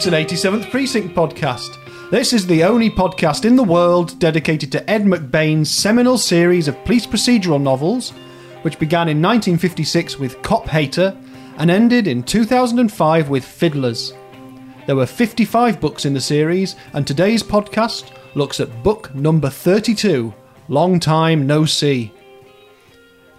It's an 87th Precinct podcast. This is the only podcast in the world dedicated to Ed McBain's seminal series of police procedural novels, which began in 1956 with Cop Hater and ended in 2005 with Fiddlers. There were 55 books in the series, and today's podcast looks at book number 32 Long Time No See.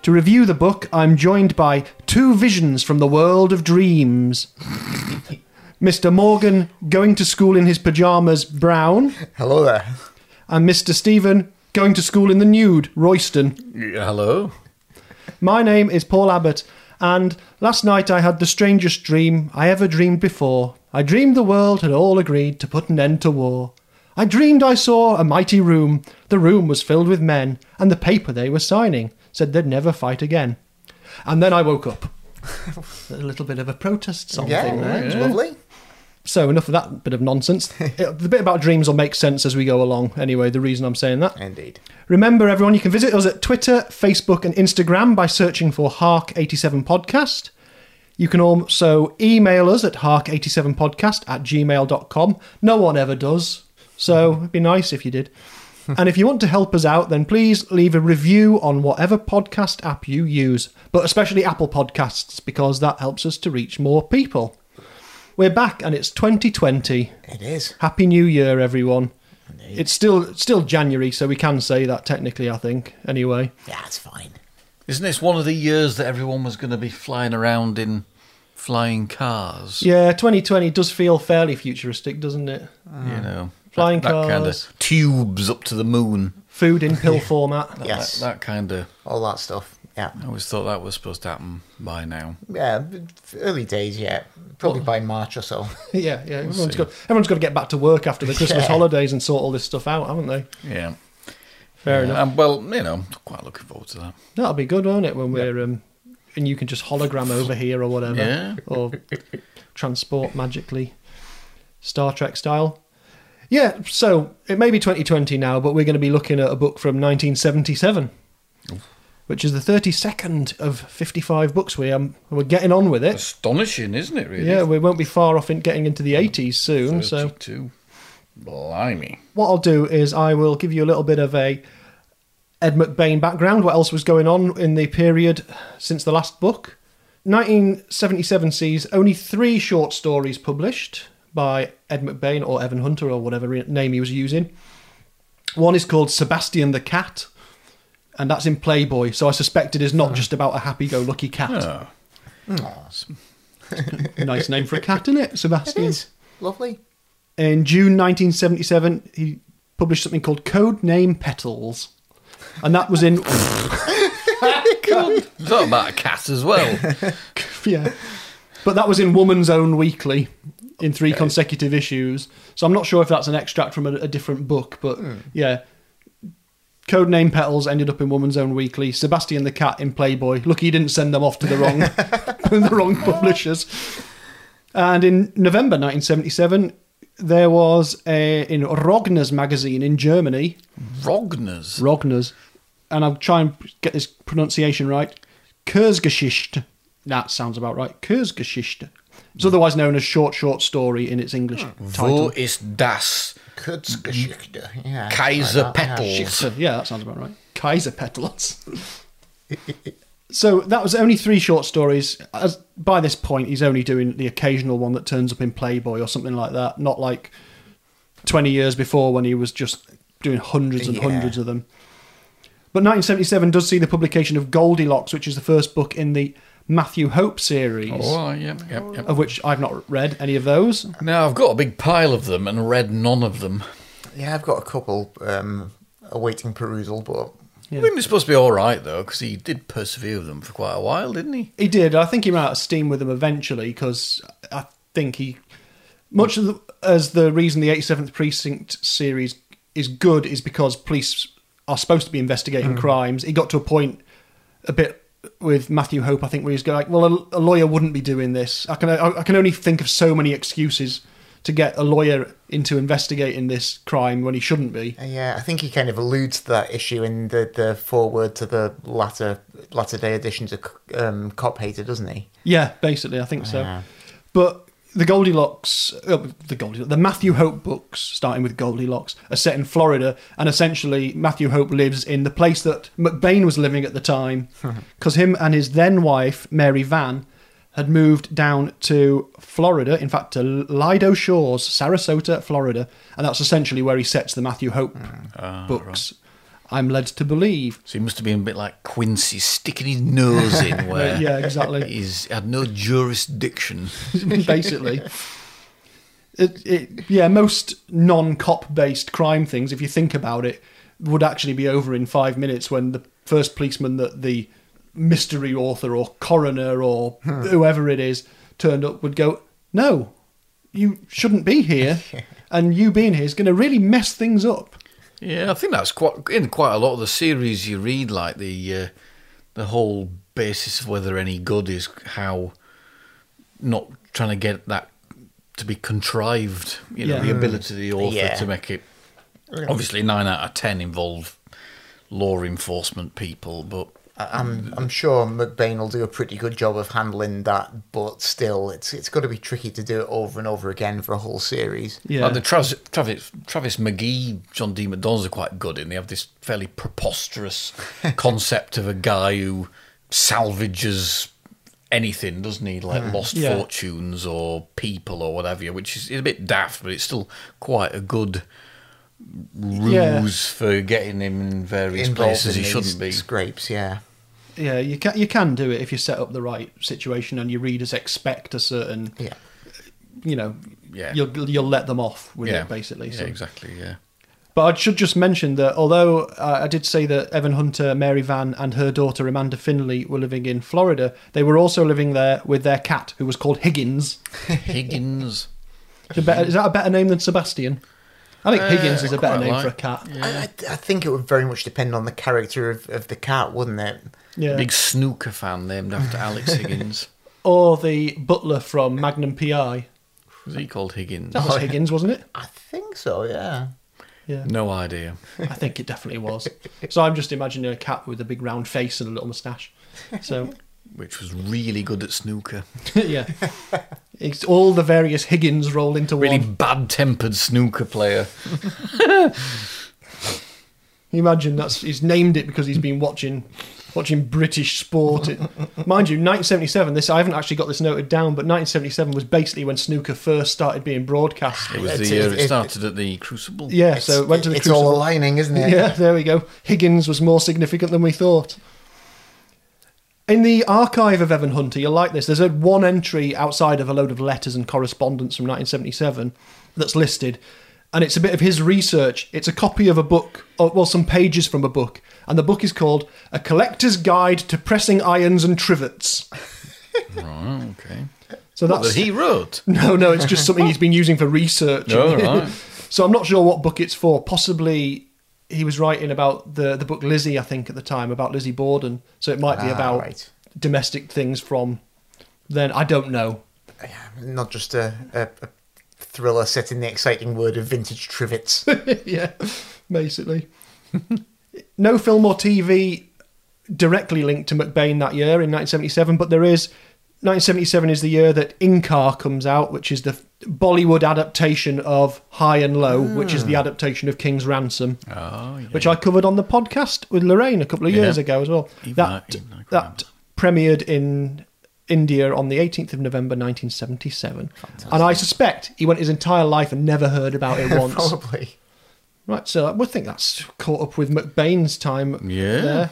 To review the book, I'm joined by two visions from the world of dreams. Mr. Morgan, going to school in his pyjamas, Brown, Hello there. and Mr. Stephen, going to school in the nude, Royston. Hello. My name is Paul Abbott, and last night I had the strangest dream I ever dreamed before. I dreamed the world had all agreed to put an end to war. I dreamed I saw a mighty room. The room was filled with men, and the paper they were signing said they'd never fight again. And then I woke up. a little bit of a protest song Yeah, thing there. it's lovely. So enough of that bit of nonsense. It- uh, the bit about dreams will make sense as we go along. Anyway, the reason I'm saying that. Indeed. Remember, everyone, you can visit us at Twitter, Facebook, and Instagram by searching for Hark87 Podcast. You can also email us at hark87podcast at gmail.com. No one ever does, so it'd be nice if you did. and if you want to help us out, then please leave a review on whatever podcast app you use, but especially Apple Podcasts, because that helps us to reach more people. We're back and it's 2020. It is. Happy New Year, everyone. It's still still January, so we can say that technically. I think anyway. Yeah, it's fine. Isn't this one of the years that everyone was going to be flying around in flying cars? Yeah, 2020 does feel fairly futuristic, doesn't it? You mm. know, Flying that, that kind cars. of tubes up to the moon. Food in pill format. Yes. That, that kind of. All that stuff. Yeah. I always thought that was supposed to happen by now. Yeah. Early days, yeah. Probably by March or so. yeah, yeah. Everyone's see. got everyone's got to get back to work after the Christmas Yeah. holidays and sort all this stuff out, haven't they? Yeah. Fair Yeah, enough. um, well, you know, I'm quite looking forward to that. That'll be good, won't it? When we're um, and you can just hologram over here or whatever, Yeah. or transport magically, Star Trek style. Yeah, so it may be 2020 now, but we're going to be looking at a book from 1977, which is the 32nd of 55 books. We um, we're getting on with it. Astonishing, isn't it? Really? Yeah, we won't be far off in getting into the 80s soon. So 32. Blimey. what I'll do is I will give you a little bit of a Ed McBain background. What else was going on in the period since the last book? 1977 sees only three short stories published by Ed McBain or Evan Hunter or whatever name he was using. One is called Sebastian the Cat, and that's in Playboy. So I suspect it is not hmm. just about a happy-go-lucky cat. Oh. Nice name for a cat, isn't it, It Sebastian? is. Lovely. In June 1977, he published something called Code Name Petals. And that was in. Is that about a cat as well? yeah. But that was in Woman's Own Weekly in three consecutive issues. So I'm not sure if that's an extract from a, a different book, but hmm. yeah. Code Name Petals ended up in Woman's Own Weekly. Sebastian the Cat in Playboy. Lucky he didn't send them off to the wrong, the wrong publishers. And in November 1977, there was a in Rogner's magazine in Germany. Rogners. Rogner's, and I'll try and get this pronunciation right. Kurzgeschichte. That sounds about right. Kurzgeschichte. It's otherwise known as short short story in its English hmm. title. Wo ist das Kurzgeschichte. Yeah. Kaiser like that, yeah. Petals? So, yeah, that sounds about right. Kaiser Petals. so that was only three short stories. As by this point, he's only doing the occasional one that turns up in Playboy or something like that. Not like twenty years before when he was just doing hundreds and Yeah. hundreds of them. But 1977 does see the publication of Goldilocks, which is the first book in the Matthew Hope series, Oh, yep, yep, yep. of which I've not read any of those. Now, I've got a big pile of them and read none of them. Yeah, I've got a couple um, awaiting perusal, but I think they're supposed to be all right, though, because he did persevere with them for quite a while, didn't he? He did. I think he ran out of steam with them eventually because I think he, much of the, as the reason the 87th Precinct series is good is because police are supposed to be investigating crimes. He got to a point a bit with Matthew Hope, I think, where he's going like, well, a, a lawyer wouldn't be doing this. I can I, I can only think of so many excuses to get a lawyer into investigating this crime when he shouldn't be. uh, yeah, I think he kind of alludes to that issue in the, the foreword to the latter latter day editions of um, Cop Hater, doesn't he? Yeah, basically, I think so. Yeah. But the Goldilocks, uh, the Goldilocks, the Matthew Hope books, starting with Goldilocks, are set in Florida, and essentially Matthew Hope lives in the place that McBain was living at the time, because him and his then wife Mary Vann had moved down to Florida, in fact to Lido Shores, Sarasota, Florida, and that's essentially where he sets the Matthew Hope books. I'm led to believe. So he must have been a bit like Quincy, sticking his nose in where Yeah, exactly. he's had no jurisdiction. basically. It, it, yeah, most non-cop based crime things, if you think about it, would actually be over in five minutes when the first policeman that the mystery author or coroner or whoever it is turned up would go, "No, you shouldn't be here, and you being here is going to really mess things up." Yeah, I think that's quite in quite a lot of the series you read. Like the uh, the whole basis of whether any good is how not trying to get that to be contrived. You know, Yeah. the ability of the author Yeah. to make it. Obviously, nine out of ten involve law enforcement people, but I- I'm I'm sure McBain will do a pretty good job of handling that, but still, it's it's got to be tricky to do it over and over again for a whole series. Yeah, Like the Travis, Travis, Travis McGee, John D. MacDonald's are quite good, and they have this fairly preposterous concept of a guy who salvages anything, doesn't he? Like hmm. lost Yeah. fortunes or people or whatever, which is, is a bit daft, but it's still quite a good ruse Yeah. for getting him in various Involved places in he shouldn't be. Scrapes, yeah. yeah, you can you can do it if you set up the right situation and your readers expect a certain, Yeah. you know, Yeah. you'll you'll let them off with yeah, it basically. Yeah, so. exactly. Yeah. But I should just mention that although uh, I did say that Evan Hunter, Mary Vann, and her daughter Amanda Finley were living in Florida, they were also living there with their cat, who was called Higgins. Higgins. Is, better, is that a better name than Sebastian? I think Uh, Higgins is a better name like- for a cat. Yeah. I, I I think it would very much depend on the character of, of the cat, wouldn't it? Yeah. Big snooker fan named after Alex Higgins. Or the butler from Magnum PI. Was he called Higgins? That was Higgins, wasn't it? I think so, yeah. Yeah, No idea. I think it definitely was. So I'm just imagining a cat with a big round face and a little moustache. So Which was really good at snooker. yeah, it's all the various Higgins roll into Really one. Really bad tempered snooker player. Imagine that's he's named it because he's been watching watching British sport. It, mind you, 1977. This I haven't actually got this noted down, but 1977 was basically when snooker first started being broadcast. It was It's- the year it- it it- started at the Crucible. Yeah, so it went to the it's Crucible. all aligning, isn't it? Yeah, there we go. Higgins was more significant than we thought. In the archive of Evan Hunter, you'll like this. There's a one entry outside of a load of letters and correspondence from 1977 that's listed, and it's a bit of his research. It's a copy of a book, or well, some pages from a book, and the book is called "A Collector's Guide to Pressing Irons and Trivets." Right, okay. So What, that's that he wrote? no, no, it's just something he's been using for research. Oh, right. so I'm not sure what book it's for. Possibly he was writing about the the book Lizzie, I think, at the time about Lizzie Borden. So it might be Ah, about right. domestic things from then. I don't know. Not just a, a, a thriller set in the exciting world of vintage trivets. yeah, basically. no film or TV directly linked to McBain that year in 1977, but there is. 1977 is the year that Inkaar comes out, which is the Bollywood adaptation of High and Low, which is the hmm. adaptation of King's Ransom. Oh, yeah. which I covered on the podcast with Lorraine a couple of years Yeah. ago as well. Even that I- even I can that premiered in India on the 18th of November 1977, and I suspect he went his entire life and never heard about it once. Probably. right, so I would think that's caught up with McBain's time. Yeah. there.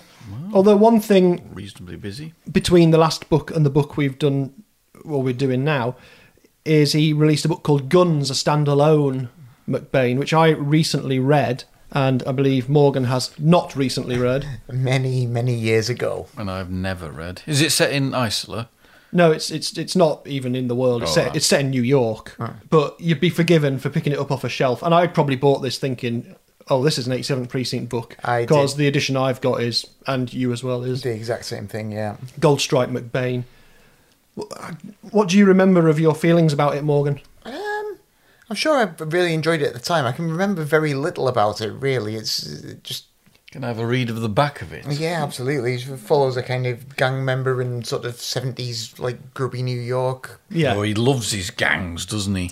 Although one thing reasonably busy. between the last book and the book we've done, what we're doing now, is he released a book called Guns, a standalone McBain, which I recently read, and I believe Morgan has not recently read. Many, many years ago. And I've never read. Is it set in Isola? No, it's it's it's not even in the world. It's Oh, set right. it's set in New York, but you'd be forgiven for picking it up off a shelf. And I probably bought this thinking, oh, this is an 87th precinct book I because did. the edition I've got is, and you as well, is The exact same thing, yeah. Gold Stripe McBain. What do you remember of your feelings about it, Morgan? Um, I'm sure I really enjoyed it at the time. I can remember very little about it, really. It's uh, just Can I have a read of the back of it? Yeah, absolutely. It follows a kind of gang member in sort of seventies, like grubby New York. Yeah. Oh, he loves his gangs, doesn't he?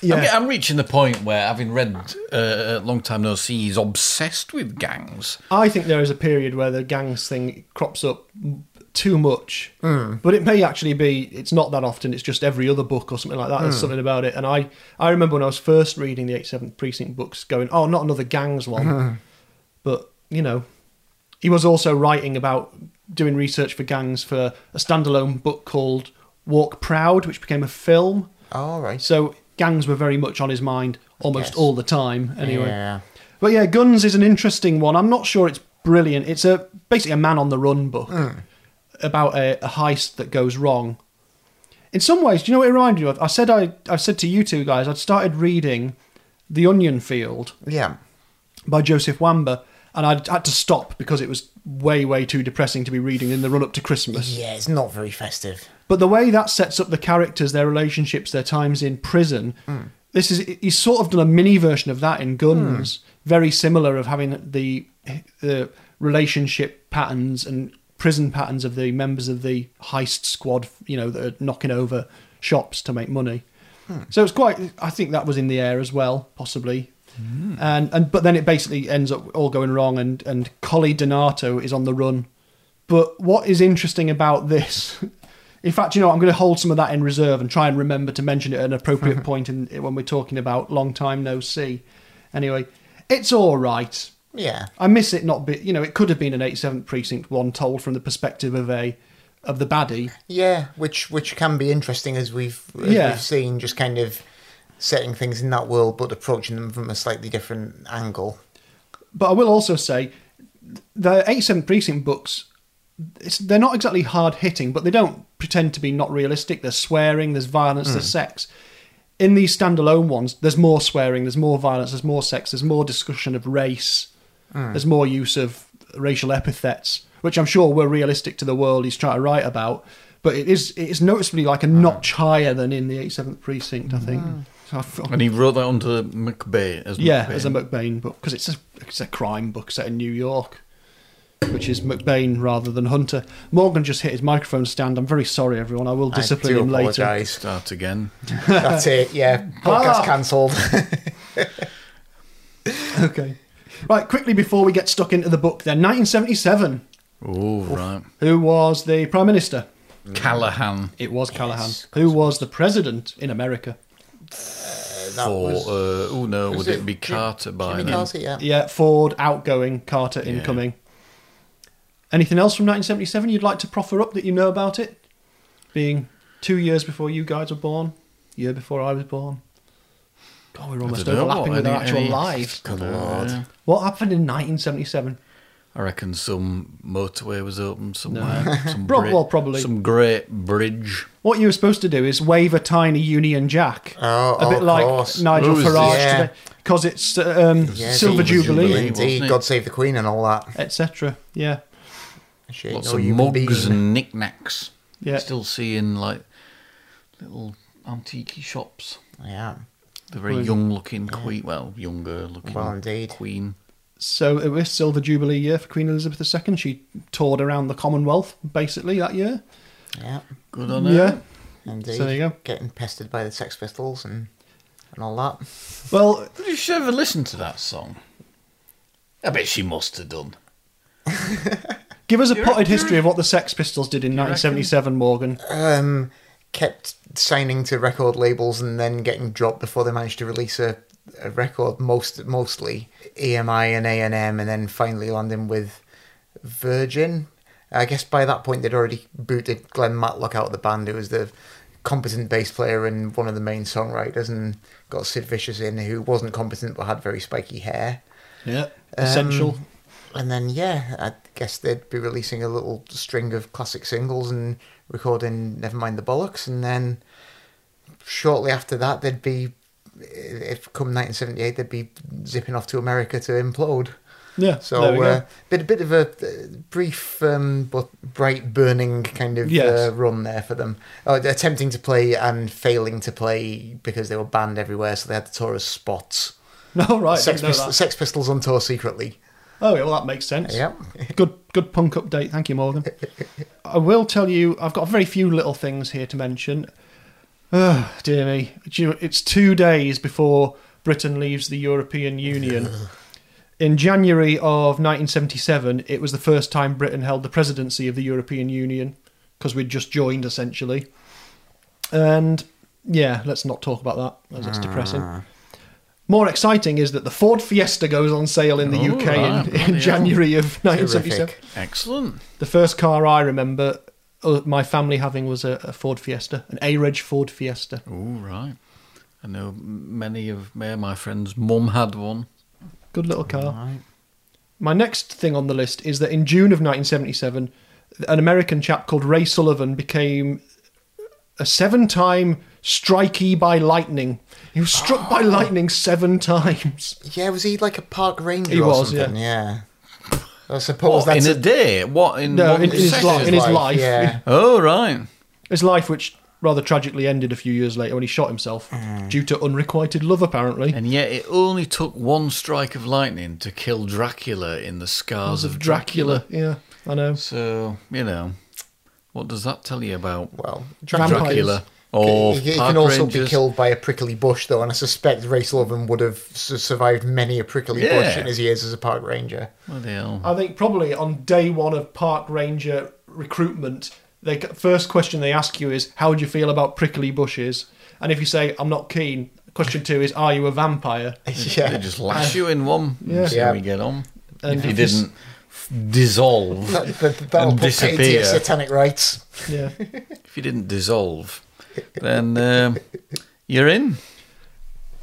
Yeah. I'm, I'm reaching the point where, having read uh, Long Time No See, he's obsessed with gangs. I think there is a period where the gangs thing crops up too much, but it may actually be it's not that often. It's just every other book or something like that. There's something about it, and I I remember when I was first reading the 87th Precinct books, going, oh, not another gangs one, but you know, he was also writing about doing research for gangs for a standalone book called Walk Proud, which became a film. All right. So gangs were very much on his mind almost Yes. all the time. Anyway. Yeah. But yeah, Guns is an interesting one. I'm not sure it's brilliant. It's a basically a man on the run book hmm. about a, a heist that goes wrong. In some ways, do you know what it reminded you of? I said I I said to you two guys, I'd started reading The Onion Field Yeah. by Joseph Wambaugh, and I'd had to stop because it was way way too depressing to be reading in the run up to Christmas. Yeah, it's not very festive. But the way that sets up the characters, their relationships, their times in prison, hmm. this is he's sort of done a mini version of that in Guns, hmm. very similar of having the the relationship patterns and prison patterns of the members of the heist squad, you know, that are knocking over shops to make money. Hmm. So it's quite. I think that was in the air as well, possibly. And and but then it basically ends up all going wrong, and and Collie Donato is on the run. But what is interesting about this, in fact, you know, I'm going to hold some of that in reserve and try and remember to mention it at an appropriate point in when we're talking about long time no see. Anyway, it's all right. Yeah. I miss it not be, you know, it could have been an 87th precinct one told from the perspective of a of the baddie. Yeah, which which can be interesting as we've as Yeah. we've seen, just kind of setting things in that world, but approaching them from a slightly different angle. But I will also say the 87th precinct books it's, they're not exactly hard hitting, but they don't pretend to be not realistic. There's swearing, there's violence, there's hmm. sex. In these standalone ones, there's more swearing, there's more violence, there's more sex, there's more discussion of race, hmm. there's more use of racial epithets, which I'm sure were realistic to the world he's trying to write about. But it is it is noticeably like a hmm. notch higher than in the 87th precinct, I think. So I feel- And he wrote that under McBay as yeah, McBain. as a McBain book because it's a it's a crime book set in New York, which is McBain rather than Hunter. Morgan just hit his microphone stand. I'm very sorry, everyone. I will discipline I do him later. apologise. Start again. That's it. Yeah, podcast Ah. cancelled. Okay, right. Quickly before we get stuck into the book, then 1977. Oh, right. Who was the prime minister? Callaghan It was Callaghan. Yes, Who was the president in America? That for. was- uh, oh no, would it, it be Jim- Carter by Jimmy then? Carter, yeah. Yeah, Ford outgoing, Carter incoming. Anything else from 1977 you'd like to proffer up that you know about it? Being two years before you guys were born, year before I was born. God, we're almost don't know, overlapping with any- our actual any- lives. Good lord. Yeah. What happened in 1977? I reckon some motorway was open somewhere. Some Prob- great, well, probably. some great bridge. What you were supposed to do is wave a tiny Union Jack, Oh, a bit of like course. Nigel Who's Farage this? Yeah. today, because it's um, Yeah, Silver Silver Jubilee, Jubilee. Indeed, wasn't it? God save the Queen and all that. etc. Yeah, She ain't Lots no of mugs being. and knickknacks. yeah. Still seeing like little antique shops. Yeah. The very young looking queen, well, younger looking Well, indeed. queen. So it was Silver Jubilee year for Queen Elizabeth II. She toured around the Commonwealth basically that year. Yeah. Good on her. Yeah. Indeed. So there you go. Getting pestered by the Sex Pistols and and all that. Well, Did you ever listen to that song? I bet she must have done. give us a potted history of what the Sex Pistols did in you reckon? 1977, Morgan. Um, kept signing to record labels and then getting dropped before they managed to release a, a record. Most mostly EMI and A and M, and then finally landing with Virgin. I guess by that point they'd already booted Glenn Matlock out of the band, who was the competent bass player and one of the main songwriters, and got Sid Vicious in, who wasn't competent but had very spiky hair. Yeah. Essential. Um, and then yeah, I guess they'd be releasing a little string of classic singles and recording Nevermind the Bollocks, and then shortly after that they'd be, if come 1978, they'd be zipping off to America to implode. yeah. So there we go. uh, bit a bit of a uh, brief um, but bright burning kind of Yes. uh, run there for them. Oh, attempting to play and failing to play because they were banned everywhere, so they had to tour as spots. no, right. Sex, Pist- Sex Pistols on tour secretly. Oh, yeah, well, that makes sense. Yep. Good, good punk update. Thank you, Morgan. I will tell you, I've got a very few little things here to mention. Oh, dear me. Do you know, It's two days before Britain leaves the European Union. In January of 1977, it was the first time Britain held the presidency of the European Union because we'd just joined, essentially. And yeah, let's not talk about that, as it's ah. depressing. More exciting is that the Ford Fiesta goes on sale in the Oh, UK right, in, in. January of 1977. Excellent. The first car I remember uh, my family having was a, a Ford Fiesta, an A-Reg Ford Fiesta. Oh, right. I know many of my my friends' mum had one. Good little car. Right. My next thing on the list is that in June of 1977, an American chap called Ray Sullivan became a seven-time strikee by lightning. He was struck by oh. lightning seven times. Yeah, was he like a park ranger He or was, something? Yeah. I suppose What, that's in a, day? What in No, one in- in his session? life- in his life. Yeah. Oh, right. His life, which rather tragically ended a few years later when he shot himself mm. due to unrequited love, apparently. And yet, it only took one strike of lightning to kill Dracula in the scars of Dracula. Yeah, I know. So you know, what does that tell you about Well, Vampires. Dracula? Or he, he can also rangers? be killed by a prickly bush, though, and I suspect Ray Sullivan would have survived many a prickly bush in his years as a park ranger. Bloody. I think probably on day one of park ranger recruitment, the first question they ask you is how would you feel about prickly bushes, and if you say I'm not keen, question two is are you a vampire? yeah, They yeah. just lash you in one. Yeah. And see Yeah. how we get on. And if you if you didn't dissolve, That, that, that'll And put paid to your disappear. satanic rites. Yeah, if you didn't dissolve, then um, you're in.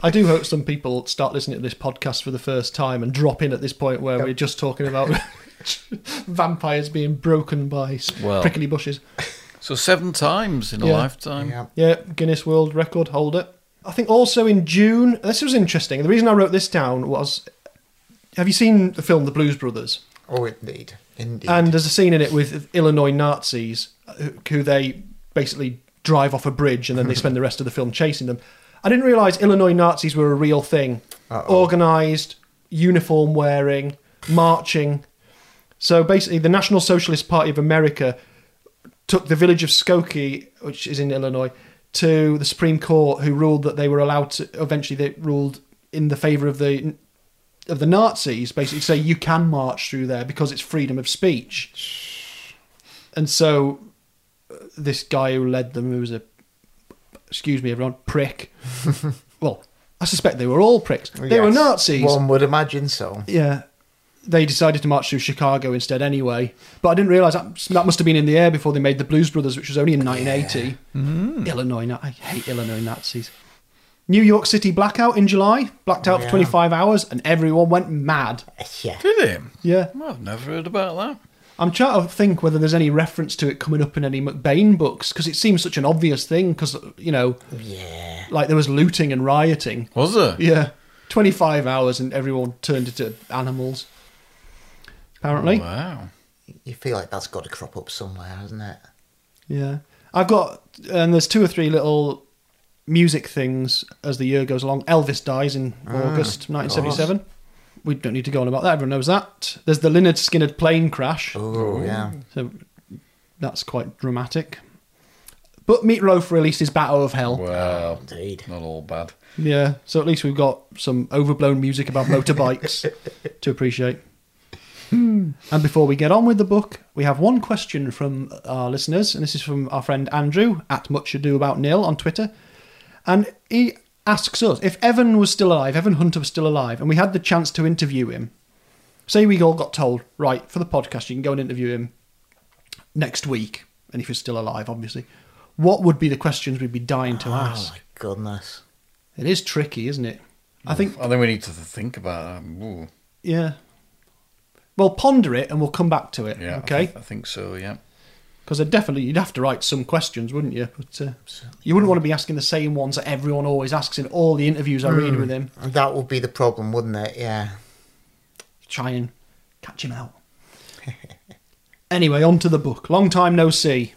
I do hope some people start listening to this podcast for the first time and drop in at this point where we're just talking about vampires being broken by Well. prickly bushes. So seven times in a lifetime. Yeah. Yeah, Guinness World Record holder. I think also in June, this was interesting. The reason I wrote this down was have you seen the film The Blues Brothers? Oh, indeed. Indeed. And there's a scene in it with Illinois Nazis who, who they basically drive off a bridge and then they spend the rest of the film chasing them. I didn't realise Illinois Nazis were a real thing. Uh-oh. Organised, uniform wearing, marching. So basically, the National Socialist Party of America took the village of Skokie, which is in Illinois, to the Supreme Court, who ruled that they were allowed to. Eventually, they ruled in the favour of the of the Nazis. Basically, say you can march through there because it's freedom of speech. And so, this guy who led them, who was a excuse me, everyone, prick. well, I suspect they were all pricks. They were Nazis. One would imagine so. Yeah. They decided to march through Chicago instead anyway. But I didn't realise that, that must have been in the air before they made the Blues Brothers, which was only in 1980. Mm. Illinois, I hate Illinois Nazis. New York City blackout in July, blacked out Yeah. for 25 hours, and everyone went mad. Yeah. Did it? Yeah. Well, I've never heard about that. I'm trying to think whether there's any reference to it coming up in any McBain books, because it seems such an obvious thing, because, you know, Yeah. like there was looting and rioting. Was there? Yeah. 25 hours and everyone turned into animals. Apparently. Oh, wow. You feel like that's got to crop up somewhere, hasn't it? Yeah. I've got, and there's two or three little music things as the year goes along. Elvis dies in ah, August 1977. We don't need to go on about that. Everyone knows that. There's the Lynyrd Skynyrd plane crash. Oh, yeah. So that's quite dramatic. But Meatloaf released his Bat Out of Hell. Wow. Indeed. Not all bad. Yeah. So at least we've got some overblown music about motorbikes to appreciate. And before we get on with the book, we have one question from our listeners, and this is from our friend Andrew at Much Ado About Nil on Twitter. And he asks us if Evan was still alive, Evan Hunter was still alive, and we had the chance to interview him. Say we all got told, right, for the podcast, you can go and interview him next week, and if he's still alive, obviously. What would be the questions we'd be dying to Oh, ask? Oh, my goodness. It is tricky, isn't it? I think, I think we need to think about that. Ooh. yeah. Well, ponder it, and we'll come back to it. Yeah. I okay. I think so. Yeah. Because definitely you'd have to write some questions, wouldn't you? But uh, you wouldn't want to be asking the same ones that everyone always asks in all the interviews I read with him. That would be the problem, wouldn't it? Yeah. Try and catch him out. anyway, on to the book. Long time no see.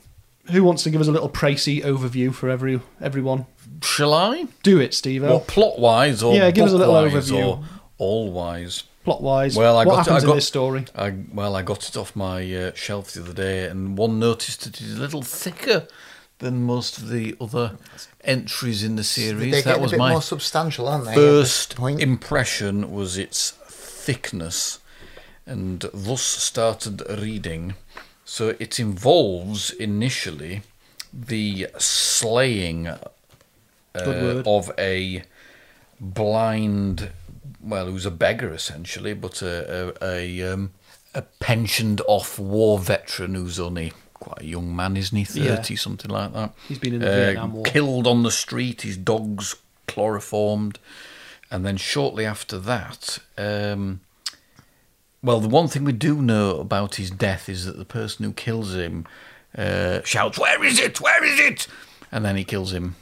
Who wants to give us a little pricey overview for every everyone? Shall I? Do it, Steve. Well, plot wise or Yeah, give us a little overview. or all wise. Plot wise? Well, I what got happens I got, in this story? I, well, I got it off my uh, shelf the other day, and one noticed that it's a little thicker than most of the other entries in the series. They're that was a bit my more substantial, aren't they? first point? impression was its thickness, and thus started reading. So it involves initially the slaying uh, of a blind, well, who's a beggar essentially, but a a, a, um, a pensioned off war veteran who's only quite a young man, isn't he? Yeah. Thirty, something like that. He's been in the Uh, Vietnam War. Killed on the street, his dog's chloroformed, and then shortly after that. Um, well, the one thing we do know about his death is that the person who kills him uh, shouts, "Where is it? Where is it?" and then he kills him.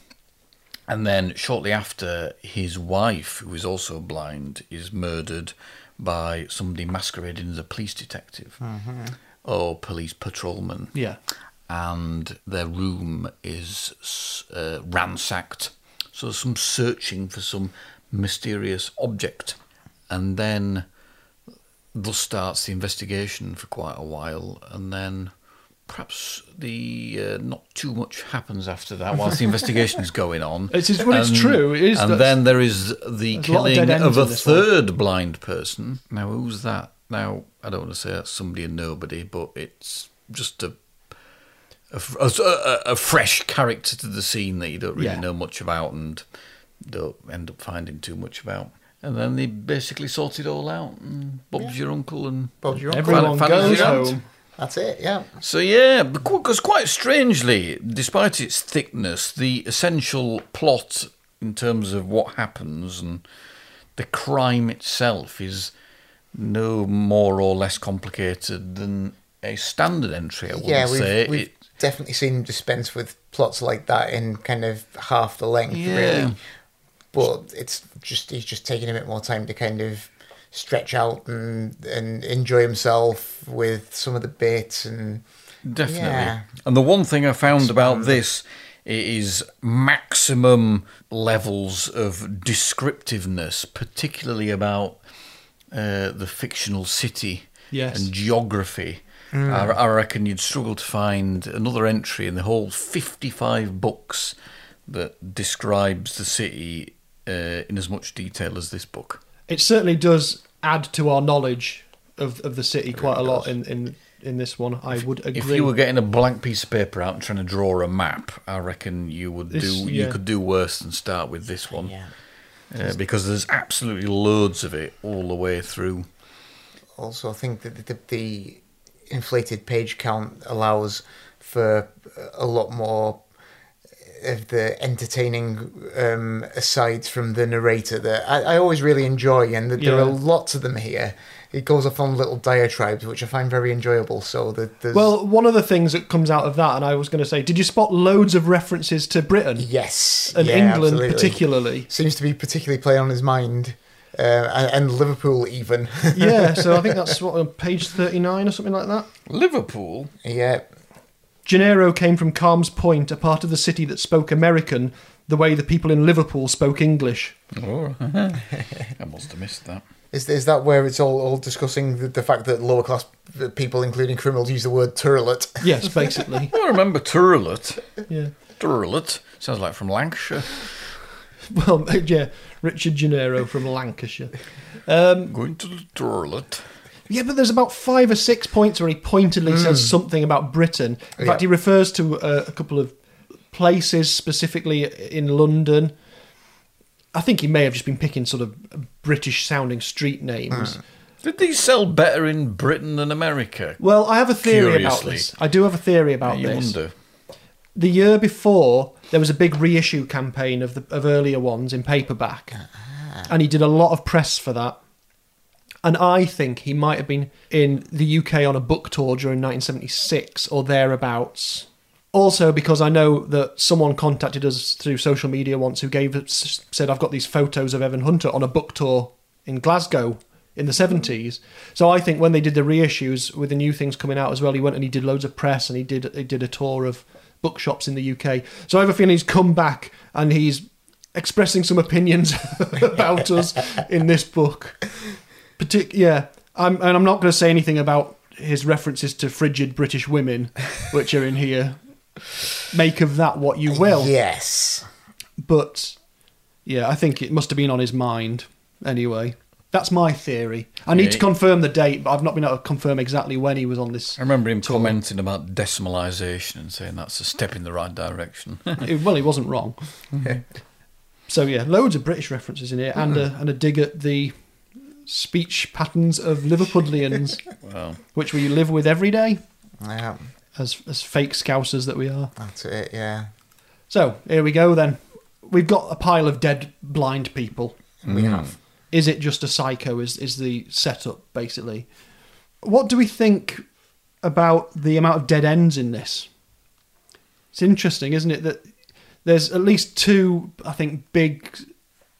And then shortly after, his wife, who is also blind, is murdered by somebody masquerading as a police detective or police patrolman. Yeah. And their room is uh, ransacked. So some searching for some mysterious object. And then thus starts the investigation for quite a while. And then perhaps the uh, not too much happens after that whilst the investigation is going on. It's- it's- well, it's true, it is, And then there is the There's a lot of killing of a in this one. third blind person. Now, who's that? Now, I don't want to say that's somebody and nobody, but it's just a a, a, a- a fresh character to the scene that you don't really Yeah. know much about and don't end up finding too much about. And then they basically sort it all out. And Bob's your uncle and Bob's your uncle. Everyone Fan- goes home. That's it, yeah. So yeah, because quite strangely, despite its thickness, the essential plot in terms of what happens and the crime itself is no more or less complicated than a standard entry. I would Yeah, we've, say. we've It- definitely seen dispense with plots like that in kind of half the length, Yeah. really. But it's just he's just taking a bit more time to kind of stretch out and and enjoy himself with some of the bits and Definitely. Yeah. And the one thing I found about this is maximum levels of descriptiveness, particularly about uh, the fictional city Yes. and geography. I, I reckon you'd struggle to find another entry in the whole 55 books that describes the city uh, in as much detail as this book. It certainly does add to our knowledge of, of the city quite a lot in, in, in this one. I would agree. If you were getting a blank piece of paper out and trying to draw a map, I reckon you would This- do. yeah. You could do worse than start with this one, yeah. uh, because there's absolutely loads of it all the way through. Also, I think that the, the inflated page count allows for a lot more of the entertaining um, asides from the narrator that I, I always really enjoy, and that there are lots of them here. It goes off on little diatribes, which I find very enjoyable. So the, there's Well, one of the things that comes out of that, and I was going to say, did you spot loads of references to Britain yes, and yeah, England absolutely. particularly? seems to be particularly playing on his mind, uh, and, and Liverpool even. yeah, so I think that's what on page thirty-nine or something like that. Liverpool. yeah, Genero came from Calms Point, a part of the city that spoke American, the way the people in Liverpool spoke English. Oh, I must have missed that. Is is that where it's all, all discussing the, the fact that lower class people, including criminals, use the word turlet? Yes, basically. I remember Turlet. yeah. Turlet sounds like from Lancashire. Well, yeah, Richard Genero from Lancashire. Um, Going to the Turlet. Yeah, but there's about five or six points where he pointedly says hmm. something about Britain. In Yeah. fact, he refers to uh, a couple of places, specifically in London. I think he may have just been picking sort of British sounding street names. Hmm. Did these sell better in Britain than America? Well, I have a theory about this. I do have a theory about you this. wonder. The year before, there was a big reissue campaign of the of earlier ones in paperback, ah. and he did a lot of press for that. And I think he might have been in the UK on a book tour during 1976 or thereabouts. Also, because I know that someone contacted us through social media once who gave said, I've got these photos of Evan Hunter on a book tour in Glasgow in the 70s. So I think when they did the reissues with the new things coming out as well, he went and he did loads of press and he did he did a tour of bookshops in the UK. So I have a feeling he's come back and he's expressing some opinions about us in this book. Partic- yeah, I'm, and I'm not going to say anything about his references to frigid British women, which are in here. Make of that what you will. Yes. But yeah, I think it must have been on his mind anyway. That's my theory. I need Yeah. to confirm the date, but I've not been able to confirm exactly when he was on this. I remember him commenting about decimalisation and saying that's a step in the right direction. It- well, he wasn't wrong. So yeah, loads of British references in here, and a and a dig at the speech patterns of Liverpudlians, well, which we live with every day Yeah. as as fake scousers that we are. That's it. Yeah. So here we go then. We've got a pile of dead blind people. We hmm. have. Is it just a psycho? Is is the setup basically? What do we think about the amount of dead ends in this? It's interesting, isn't it, that there's at least two, I think, big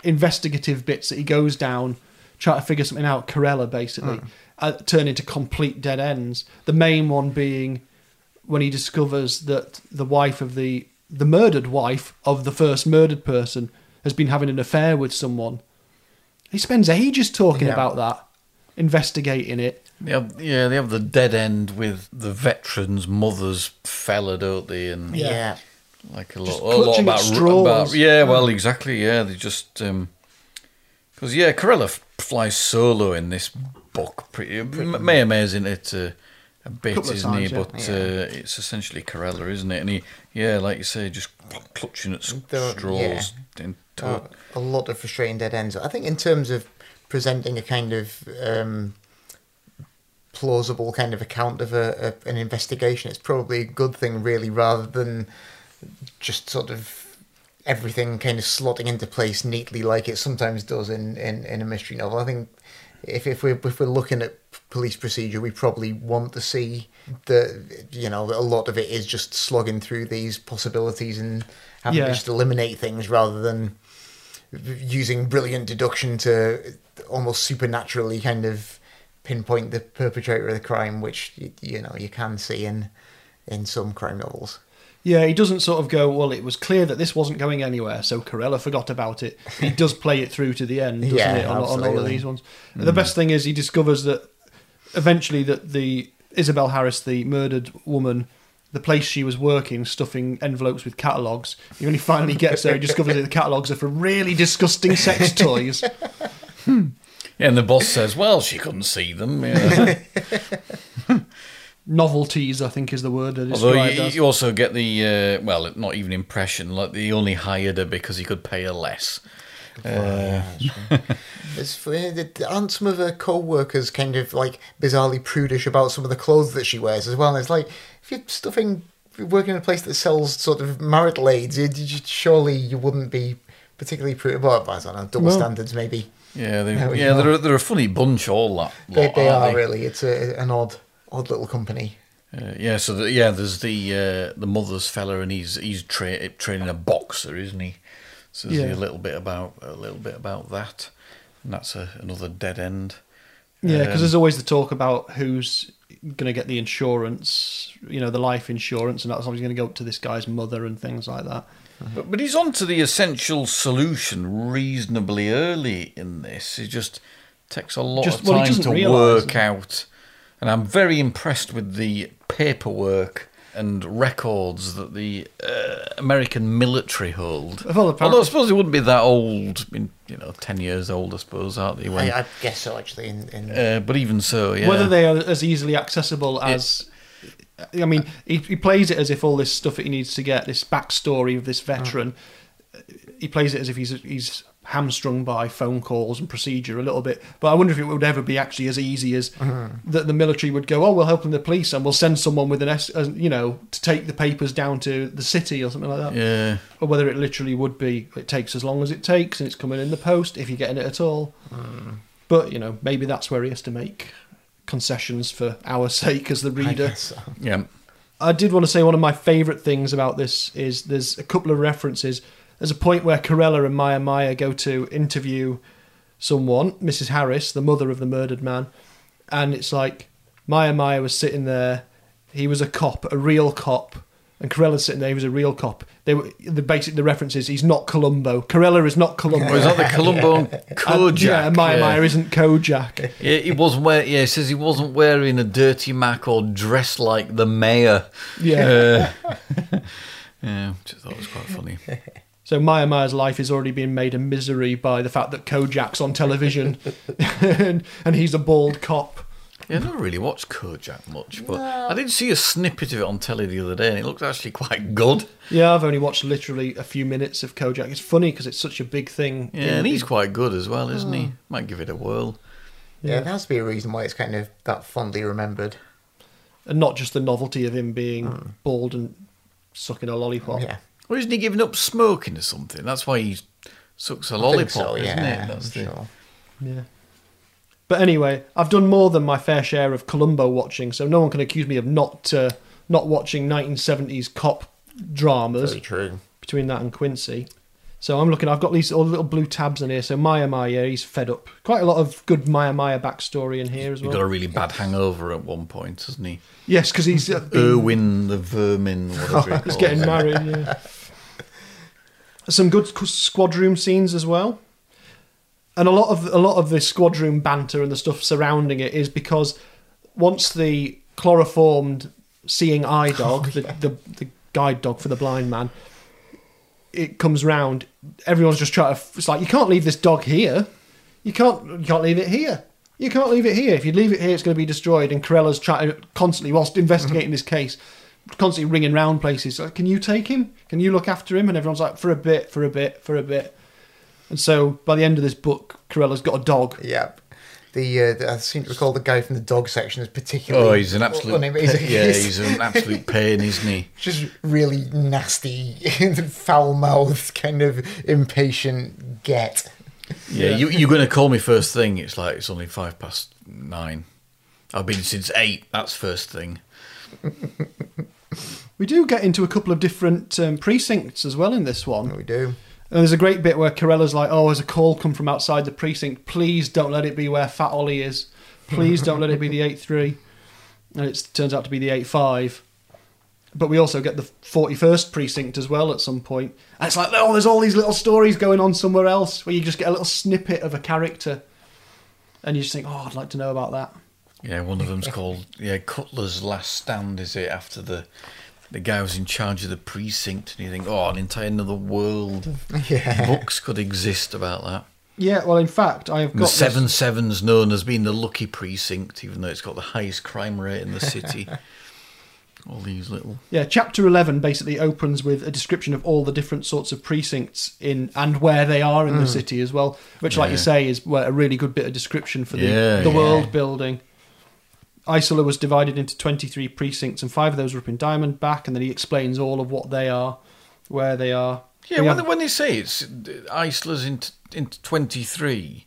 investigative bits that he goes down, try to figure something out. Carella basically hmm. uh, turn into complete dead ends. The main one being when he discovers that the wife of the the murdered wife of the first murdered person has been having an affair with someone. He spends ages talking Yeah. about that, investigating it. they have, yeah, they have the dead end with the veterans' mother's fella, don't they? And Yeah. Yeah. like a Just lot, a lot clutching at about, straws. about yeah, well, mm. exactly, yeah. They just um, because yeah, Carella f- flies solo in this book. Pretty, m may amazing it uh, a bit, isn't he? yeah. But Yeah. Uh, it's essentially Carella, isn't it? And he, yeah, like you say, just clutching at straws. Uh, a lot of frustrating dead ends. I think in terms of presenting a kind of um, plausible kind of account of a, a an investigation, it's probably a good thing, really, rather than just sort of everything kind of slotting into place neatly like it sometimes does in, in, in a mystery novel. I think if if we're if we're looking at police procedure, we probably want to see that you know a lot of it is just slogging through these possibilities and having Yeah. to just eliminate things rather than using brilliant deduction to almost supernaturally kind of pinpoint the perpetrator of the crime, which you, you know you can see in in some crime novels. Yeah, he doesn't sort of go, well, it was clear that this wasn't going anywhere, so Carella forgot about it. He does play it through to the end, doesn't Yeah, it, on, on all of these ones. Mm. The best thing is he discovers that eventually that the Isabel Harris, the murdered woman, the place she was working, stuffing envelopes with catalogues, he only finally gets there, he discovers that the catalogues are for really disgusting sex toys. Hmm. Yeah, and the boss says, "Well, she couldn't see them." Yeah. Novelties, I think, is the word. to Although describe you, as. you also get the uh, well, not even impression. Like they only hired her because he could pay her less. Uh, It's funny that aren't some of her co-workers kind of like bizarrely prudish about some of the clothes that she wears as well? And it's like if you're stuffing, if you're working in a place that sells sort of marital aids, you, you, surely you wouldn't be particularly prudish. Well, I don't know, double Well- standards maybe. yeah, they, yeah, they're, a- they're a funny bunch. All that They, lot, they aren't are really. It's a, an odd, odd little company. Uh, yeah, so the, yeah, there's the uh, the mother's fella, and he's he's tra- training a boxer, isn't he? So there's Yeah. a little bit about a little bit about that, and that's a, another dead end. Yeah, because Um, there's always the talk about who's going to get the insurance, you know, the life insurance, and that's always going to go up to this guy's mother and things like that. But, but he's on to the essential solution reasonably early in this. He just takes a lot Just- of time doesn't to realise work it. out. And I'm very impressed with the paperwork and records that the uh, American military hold. Well, Although I suppose it wouldn't be that old, I mean, you know, 10 years old, I suppose, aren't they? When, I, I guess so, actually. In, in uh, but even so, yeah. Whether they are as easily accessible as. I mean, he, he plays it as if all this stuff that he needs to get, this backstory of this veteran, he plays it as if he's he's hamstrung by phone calls and procedure a little bit. But I wonder if it would ever be actually as easy as that the military would go, oh, we'll help them the police and we'll send someone with an S, uh, you know, to take the papers down to the city or something like that. yeah. Or whether it literally would be, it takes as long as it takes and it's coming in the post if you're getting it at all. But, you know, maybe that's where he has to make concessions for our sake as the reader. guess so. Yeah. I did want to say one of my favourite things about this is there's a couple of references. There's a point where Carella and Meyer Meyer go to interview someone, Mrs. Harris, the mother of the murdered man, and it's like Meyer Meyer was sitting there. He was a cop, a real cop, And Carella's sitting there. He was a real cop. They were the basic. The reference is he's not Columbo. Carella is not Columbo. Oh, is that the Columbo And, Kojak? yeah, and Meyer yeah. Meyer isn't Kojak. Yeah, he wasn't wear. Yeah, he says he wasn't wearing a dirty mac or dressed like the mayor. Yeah. Uh, yeah, which I thought was quite funny. So Meyer Meyer's life is already being made a misery by the fact that Kojak's on television, and, and he's a bald cop. Yeah, I never really watched Kojak much, but I did see a snippet of it on telly the other day, and it looked actually quite good. Yeah, I've only watched literally a few minutes of Kojak. It's funny because it's such a big thing. Yeah, in- and he's quite good as well, isn't he? Oh. Might give it a whirl. Yeah, there has to be a reason why it's kind of that fondly remembered. and not just the novelty of him being hmm. bald and sucking a lollipop. Yeah. Or isn't he giving up smoking or something? That's why he sucks a I think lollipop, so, isn't yeah, it? That's I'm the, sure. Yeah. But anyway, I've done more than my fair share of Columbo watching, so no one can accuse me of not uh, not watching 1970s cop dramas Very true. between that and Quincy. So I'm looking. I've got these all little blue tabs in here. So Meyer Meyer, he's fed up. Quite a lot of good Meyer Meyer backstory in here as well. He well. got a really bad hangover at one point, hasn't he? yes, because he's uh, been- Irwin the Vermin, whatever he he's getting married. Yeah. Some good squad room scenes as well, and a lot of a lot of the squad room banter and the stuff surrounding it is because once the chloroformed seeing eye oh, dog, the, the the guide dog for the blind man, it comes round. Everyone's just trying to. It's like you can't leave this dog here. You can't. You can't leave it here. You can't leave it here. If you leave it here, it's going to be destroyed. And Carella's trying to constantly, whilst investigating this case, constantly ringing round places. Like, Can you take him? Can you look after him? And everyone's like, for a bit, for a bit, for a bit. And so by the end of this book, Carella's got a dog. Yep. The, uh, the I seem to recall the guy from the dog section is particularly. Oh, he's an absolute. unamazing. pa- yeah, he's an absolute pain, isn't he? just really nasty, foul mouthed, kind of impatient get. Yeah, You, you're going to call me first thing. It's like it's only five past nine. I've been since eight. That's first thing. We do get into a couple of different um, precincts as well in this one. We do. And there's a great bit where Carella's like, "Oh, there's a call come from outside the precinct. Please don't let it be where Fat Ollie is. Please don't let it be the eight three. And it turns out to be the eight five. But we also get the 41st precinct as well at some point. And it's like, oh, there's all these little stories going on somewhere else where you just get a little snippet of a character. And you just think, oh, I'd like to know about that. Yeah, one of them's called yeah Cutler's Last Stand. Is it after the the guy was in charge of the precinct, and you think, oh, an entire another world of Yeah. books could exist about that. Yeah, well, in fact, I have got the seven this- sevens known as being the lucky precinct, even though it's got the highest crime rate in the city. All these little Yeah, chapter 11 basically opens with a description of all the different sorts of precincts in and where they are in the hmm. city as well, which, like you say, is a really good bit of description for the, Yeah, the yeah. world building. Isola was divided into 23 precincts, and five of those were up in Diamondback, and then he explains all of what they are, where they are. Yeah, when, have- they, when they say it's uh, Isola's into, into 23,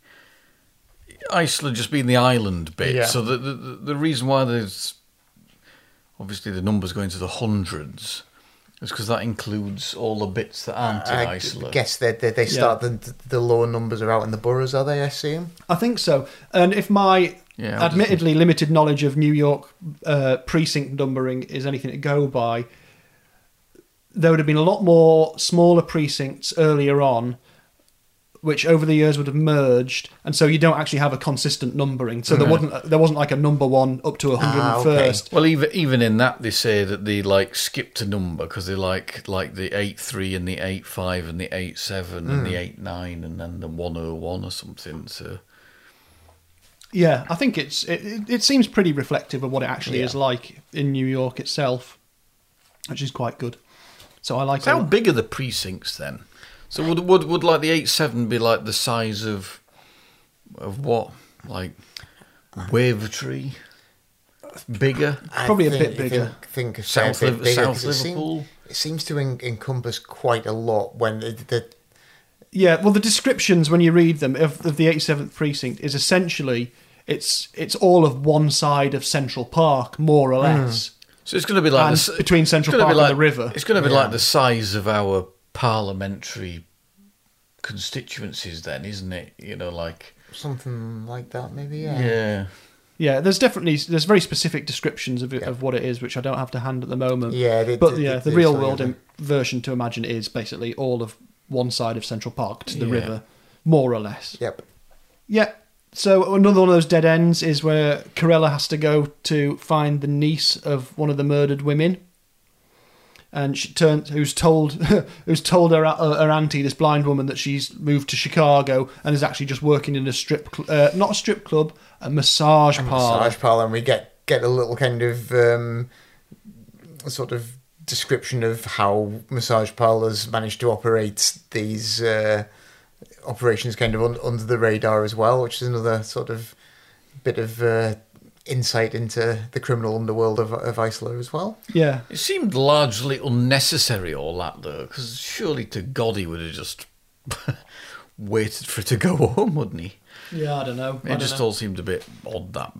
Isola just being the island bit. Yeah. So the, the, the reason why there's obviously the numbers going to the hundreds is because that includes all the bits that aren't in I Isola. guess that they, they start the the lower numbers are out in the boroughs, are they? I assume. I think so. And if my Yeah, admittedly limited knowledge of New York uh, precinct numbering is anything to go by, there would have been a lot more smaller precincts earlier on, which over the years would have merged, and so you don't actually have a consistent numbering. So there wasn't there wasn't like a number one up to a hundred Ah, and first. Well, even even in that, they say that they like skipped a number because they like like the eight three and the eight five and the eight seven and the eight nine and then the one oh one or something. So Yeah, I think it's it, it, it seems pretty reflective of what it actually Yeah. is like in New York itself, which is quite good. So I like So how big are the precincts then? So would would would like the eight seven be like the size of of what like Wavertree? Bigger? I Probably a think- bit bigger. Think, think a South bit Liv- bigger, South 'cause it seem- Liverpool? It seems to en- encompass quite a lot when the, the Yeah, well, the descriptions when you read them of, of the 87th precinct is essentially it's it's all of one side of Central Park, more or hmm. less. So it's going to be like And the, s- between it's Central gonna be Park and like- the river. It's going to be Yeah. like the size of our parliamentary constituencies, then, isn't it? You know, like something like that, maybe. Yeah. yeah. Yeah, there's definitely there's very specific descriptions of, it, of what it is, which I don't have to hand at the moment. Yeah, they- but they- yeah, they- the real world im- version to imagine is basically all of one side of Central Park to the Yeah. river, more or less. Yep. Yeah. So another one of those dead ends is where Carella has to go to find the niece of one of the murdered women, and she turns who's told who's told her uh, her auntie, this blind woman, that she's moved to Chicago and is actually just working in a strip, cl- uh, not a strip club, a massage parlor. Massage parlor, and we get get a little kind of um, sort of description of how massage parlors manage to operate these uh, operations kind of un- under the radar as well, which is another sort of bit of uh, insight into the criminal underworld of, of Isola as well. Yeah, It seemed largely unnecessary, all that, though, because surely to God he would have just waited for it to go home, wouldn't he? yeah. I don't know. It don't just know. all seemed a bit odd, that.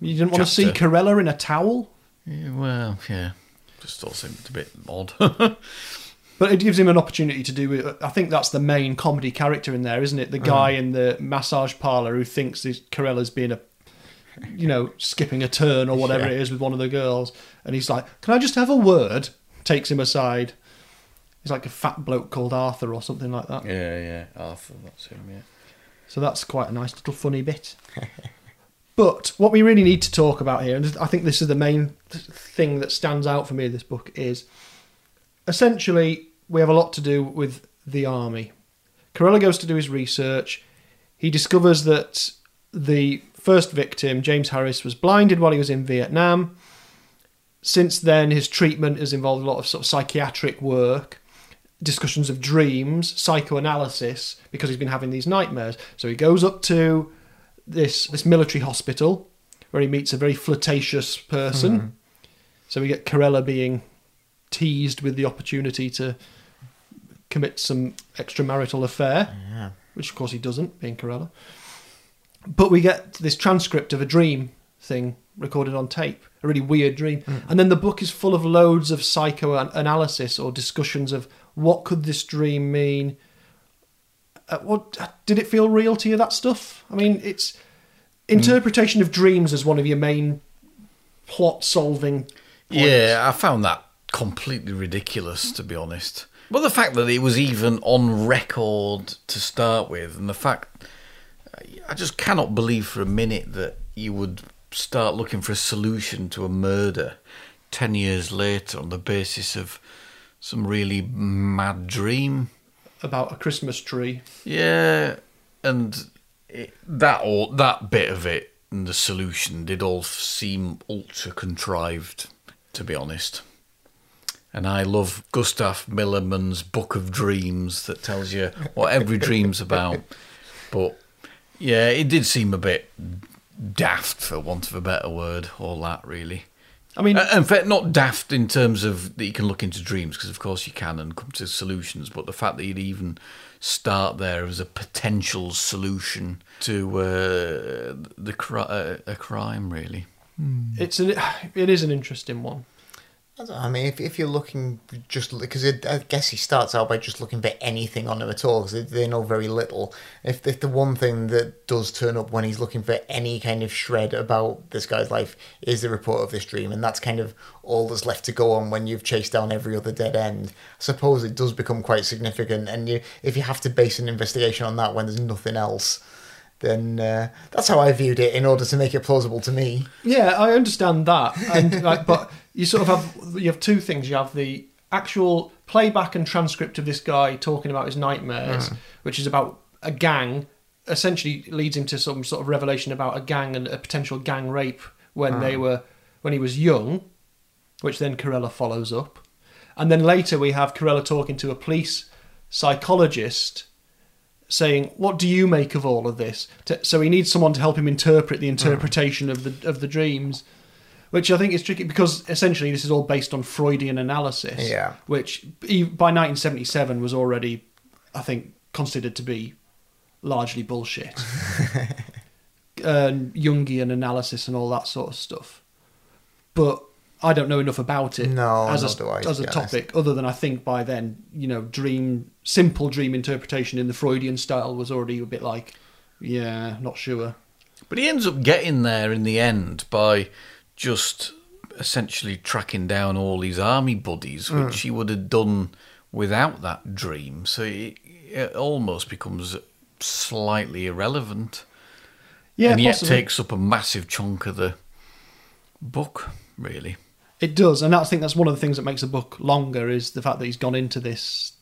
You didn't want to see chapter. Carella in a towel, Yeah, well, yeah. Just all seemed a bit odd. but it gives him an opportunity to do. it. I think that's the main comedy character in there, isn't it? The guy mm. in the massage parlor who thinks this Carella's being a, you know, skipping a turn or whatever Yeah. it is with one of the girls, and he's like, "Can I just have a word?" Takes him aside. He's like a fat bloke called Arthur or something like that. yeah, yeah. Arthur, that's him, yeah. So that's quite a nice little funny bit. but what we really need to talk about here, and I think this is the main thing that stands out for me in this book, is essentially we have a lot to do with the army. Carella goes to do his research. He discovers that the first victim, James Harris, was blinded while he was in Vietnam. Since then, his treatment has involved a lot of sort of psychiatric work discussions of dreams, psychoanalysis, because he's been having these nightmares. So he goes up to this this military hospital where he meets a very flirtatious person. Mm-hmm. So we get Carella being teased with the opportunity to commit some extramarital affair, Yeah. which of course he doesn't, being Carella. But we get this transcript of a dream thing recorded on tape, a really weird dream. Mm. And then the book is full of loads of psychoanalysis or discussions of what could this dream mean. Uh, what did it feel real to you? That stuff. I mean, it's interpretation of dreams as one of your main plot solving. Yeah, I found that completely ridiculous, to be honest. But the fact that it was even on record to start with, and the fact I just cannot believe for a minute that you would start looking for a solution to a murder 10 years later on the basis of some really mad dream. About a Christmas tree. Yeah, and it, that all that bit of it and the solution did all seem ultra contrived, to be honest. And I love Gustav Millerman's Book of Dreams that tells you what every dream's about. But yeah, it did seem a bit daft, for want of a better word, all that really. I mean, Uh, in fact, not daft in terms of that you can look into dreams, because of course you can and come to solutions. But the fact that you'd even start there as a potential solution to uh, the cri- uh, a crime, really. it's an, it is an interesting one. I, mean, if, if you're looking just because I guess he starts out by just looking for anything on him at all because they, they know very little. If, if the one thing that does turn up when he's looking for any kind of shred about this guy's life is the report of this dream, and that's kind of all that's left to go on when you've chased down every other dead end. I suppose it does become quite significant, and you if you have to base an investigation on that when there's nothing else. Then uh, that's how I viewed it in order to make it plausible to me. Yeah, I understand that, and like, but you sort of have you have two things. You have the actual playback and transcript of this guy talking about his nightmares, which is about a gang. Essentially, leads him to some sort of revelation about a gang and a potential gang rape when they were when he was young, which then Carella follows up, and then later we have Carella talking to a police psychologist saying, "What do you make of all of this?" To, so he needs someone to help him interpret the hmm. interpretation of the of the dreams, which I think is tricky because essentially this is all based on Freudian analysis, Yeah. which by 1977 was already, I think, considered to be largely bullshit. and Jungian analysis and all that sort of stuff, but. I don't know enough about it No, as nor a, do I, to as a be honest. topic, other than I think by then, you know, dream simple dream interpretation in the Freudian style was already a bit like, yeah, not sure. But he ends up getting there in the end by just essentially tracking down all his army buddies, Hmm. which he would have done without that dream. So it, it almost becomes slightly irrelevant. Yeah, and yet possibly. takes up a massive chunk of the book, really. It does, and I think that's one of the things that makes the book longer is the fact that he's gone into this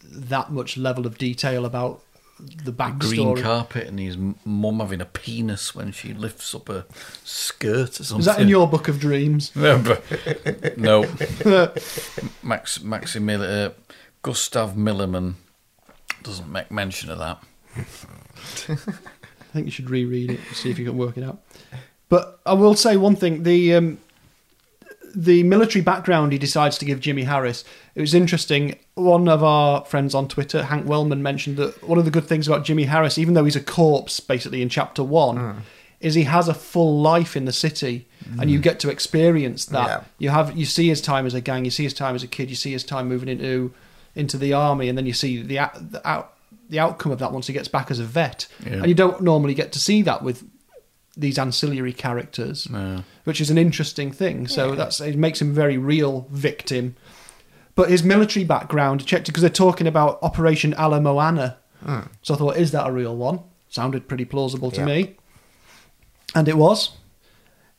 that much level of detail about the backstory. Green carpet and his mum having a penis when she lifts up her skirt or something. Is that in your book of dreams? no, Max Maximil uh, Gustav Millerman doesn't make mention of that. I think you should reread it and see if you can work it out. But I will say one thing: the um, the military background he decides to give Jimmy Harris. It was interesting. One of our friends on Twitter, Hank Wellman, mentioned that one of the good things about Jimmy Harris, even though he's a corpse basically in chapter one, ah. is he has a full life in the city, and you mm. get to experience that. Yeah. You have you see his time as a gang, you see his time as a kid, you see his time moving into into the army, and then you see the out- the out the outcome of that once he gets back as a vet. Yeah. And you don't normally get to see that with these ancillary characters, No. which is an interesting thing. So that's it makes him a very real victim. But his military background, checked because they're talking about Operation Ala Moana. Hmm. So I thought, is that a real one? Sounded pretty plausible to Yeah. me. And it was.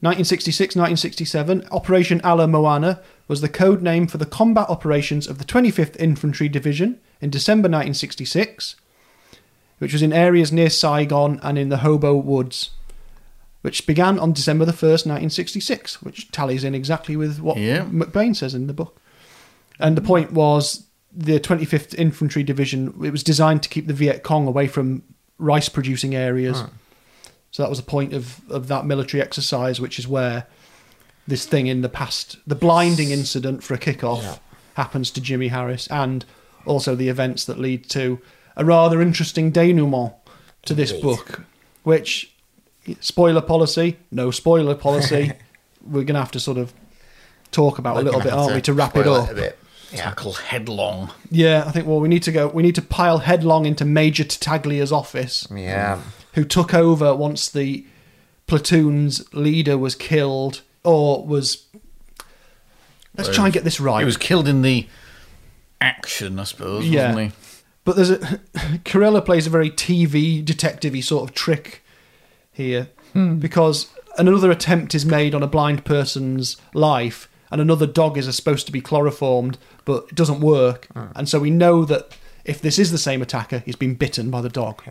1966 1967, Operation Ala Moana was the code name for the combat operations of the 25th Infantry Division in December 1966, which was in areas near Saigon and in the Hobo Woods, which began on December the 1st, 1966, which tallies in exactly with what Yeah. McBain says in the book. And the point was the 25th Infantry Division, it was designed to keep the Viet Cong away from rice producing areas. So that was the point of, of that military exercise, which is where this thing in the past, the blinding incident for a kickoff, Yeah. happens to Jimmy Harris, and also the events that lead to a rather interesting denouement to this Indeed. book, which, spoiler policy, no spoiler policy, we're going to have to sort of talk about We're a little bit, aren't we, to wrap it up? a bit. Yeah. Tackle headlong. Yeah, I think, well, we need to go, we need to pile headlong into Major Tattaglia's office Yeah. who took over once the platoon's leader was killed or was. Let's try and get this right. He was killed in the action, I suppose, Yeah. wasn't he? But there's a Carella plays a very TV detective-y sort of trick here hmm. because another attempt is made on a blind person's life, and another dog is supposed to be chloroformed, but it doesn't work, ah. and so we know that if this is the same attacker, he's been bitten by the dog.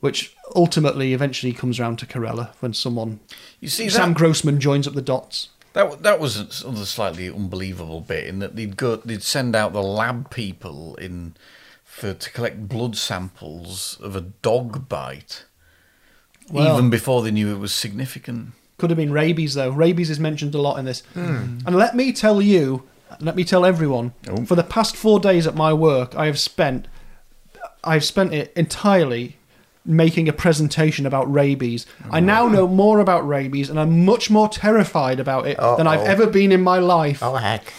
Which ultimately, eventually, comes round to Carella when someone You see, Sam that, Grossman joins up the dots. that that was another slightly unbelievable bit in that they'd go, they'd send out the lab people in for to collect blood samples of a dog bite, Well- even before they knew it was significant. Could have been rabies, though. Rabies is mentioned a lot in this. Hmm. And let me tell you, let me tell everyone, Oh. for the past four days at my work, I have spent, I've spent it entirely making a presentation about rabies. I oh. now know more about rabies, and I'm much more terrified about it than I've ever been in my life. Oh heck.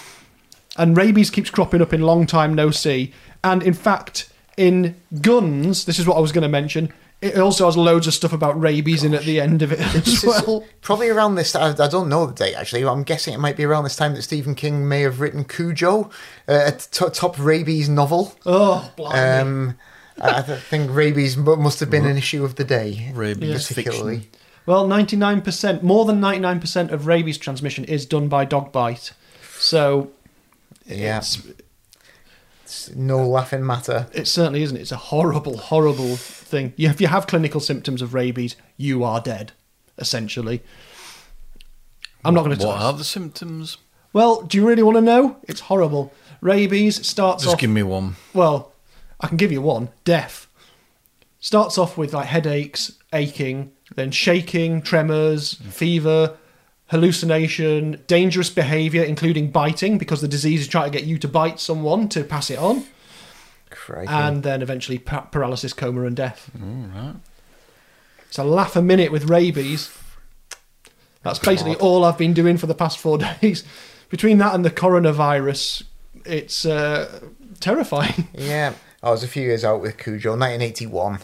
And rabies keeps cropping up in long time no see. And in fact, in guns, this is what I was going to mention. It also has loads of stuff about rabies in at the end of it as well. probably around this. I, I don't know the date actually. I'm guessing it might be around this time that Stephen King may have written Cujo, uh, a t- top rabies novel. Oh, blimey. Um, I th- think rabies mu- must have been an issue of the day, Rabies particularly. fiction. Well, 99%, more than 99% of rabies transmission is done by dog bite. So Yeah, it's, it's no uh, laughing matter. it certainly isn't. It's a horrible, horrible thing. If you have clinical symptoms of rabies, you are dead, essentially. I'm not going to What tell are the symptoms? Well, do you really want to know? It's horrible. Rabies starts off Just off. give me one. Well, I can give you one. Deaf. Starts off with like headaches, aching, then shaking, tremors, fever, hallucination, dangerous behaviour, including biting, because the disease is trying to get you to bite someone to pass it on, Crikey. and then eventually pa- paralysis, coma, and death. All right. It's a laugh a minute with rabies. That's basically all I've been doing for the past four days. Between that and the coronavirus, it's uh, terrifying. yeah, I was a few years out with Cujo, 1981.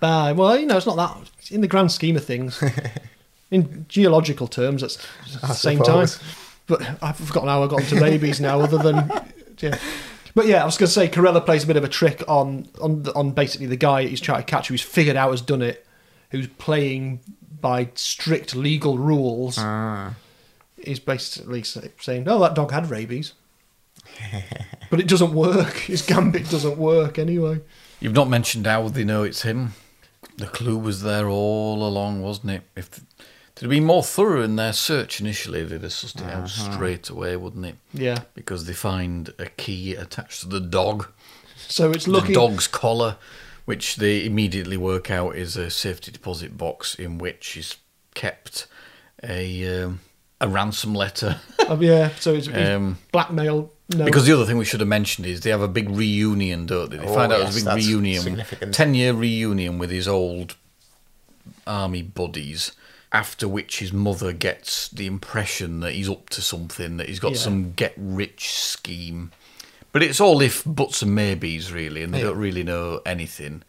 bad. Well, you know, it's not that in the grand scheme of things. in geological terms, it's at the same time. But I've forgotten how I got into rabies now, other than yeah. But yeah, I was going to say Carella plays a bit of a trick on on on basically the guy he's trying to catch, who's figured out has done it, who's playing by strict legal rules. Ah. He's basically saying, "Oh, that dog had rabies," but it doesn't work. His gambit doesn't work anyway. You've not mentioned how they know it's him. The clue was there all along, wasn't it? If they'd been more thorough in their search initially, they'd have sussed it out straight away, wouldn't it? Yeah. Because they find a key attached to the dog, So it's looking the looking. dog's collar, which they immediately work out is a safety deposit box in which is kept a um, a ransom letter. Oh, yeah. So it's, it's Um, blackmail. No. Because the other thing we should have mentioned is they have a big reunion, don't they? They Oh, find out yes, there's a big that's reunion, significant. ten year reunion with his old army buddies. After which his mother gets the impression that he's up to something, that he's got Yeah. some get rich scheme. But it's all if buts and maybes, really, and they Yeah. don't really know anything.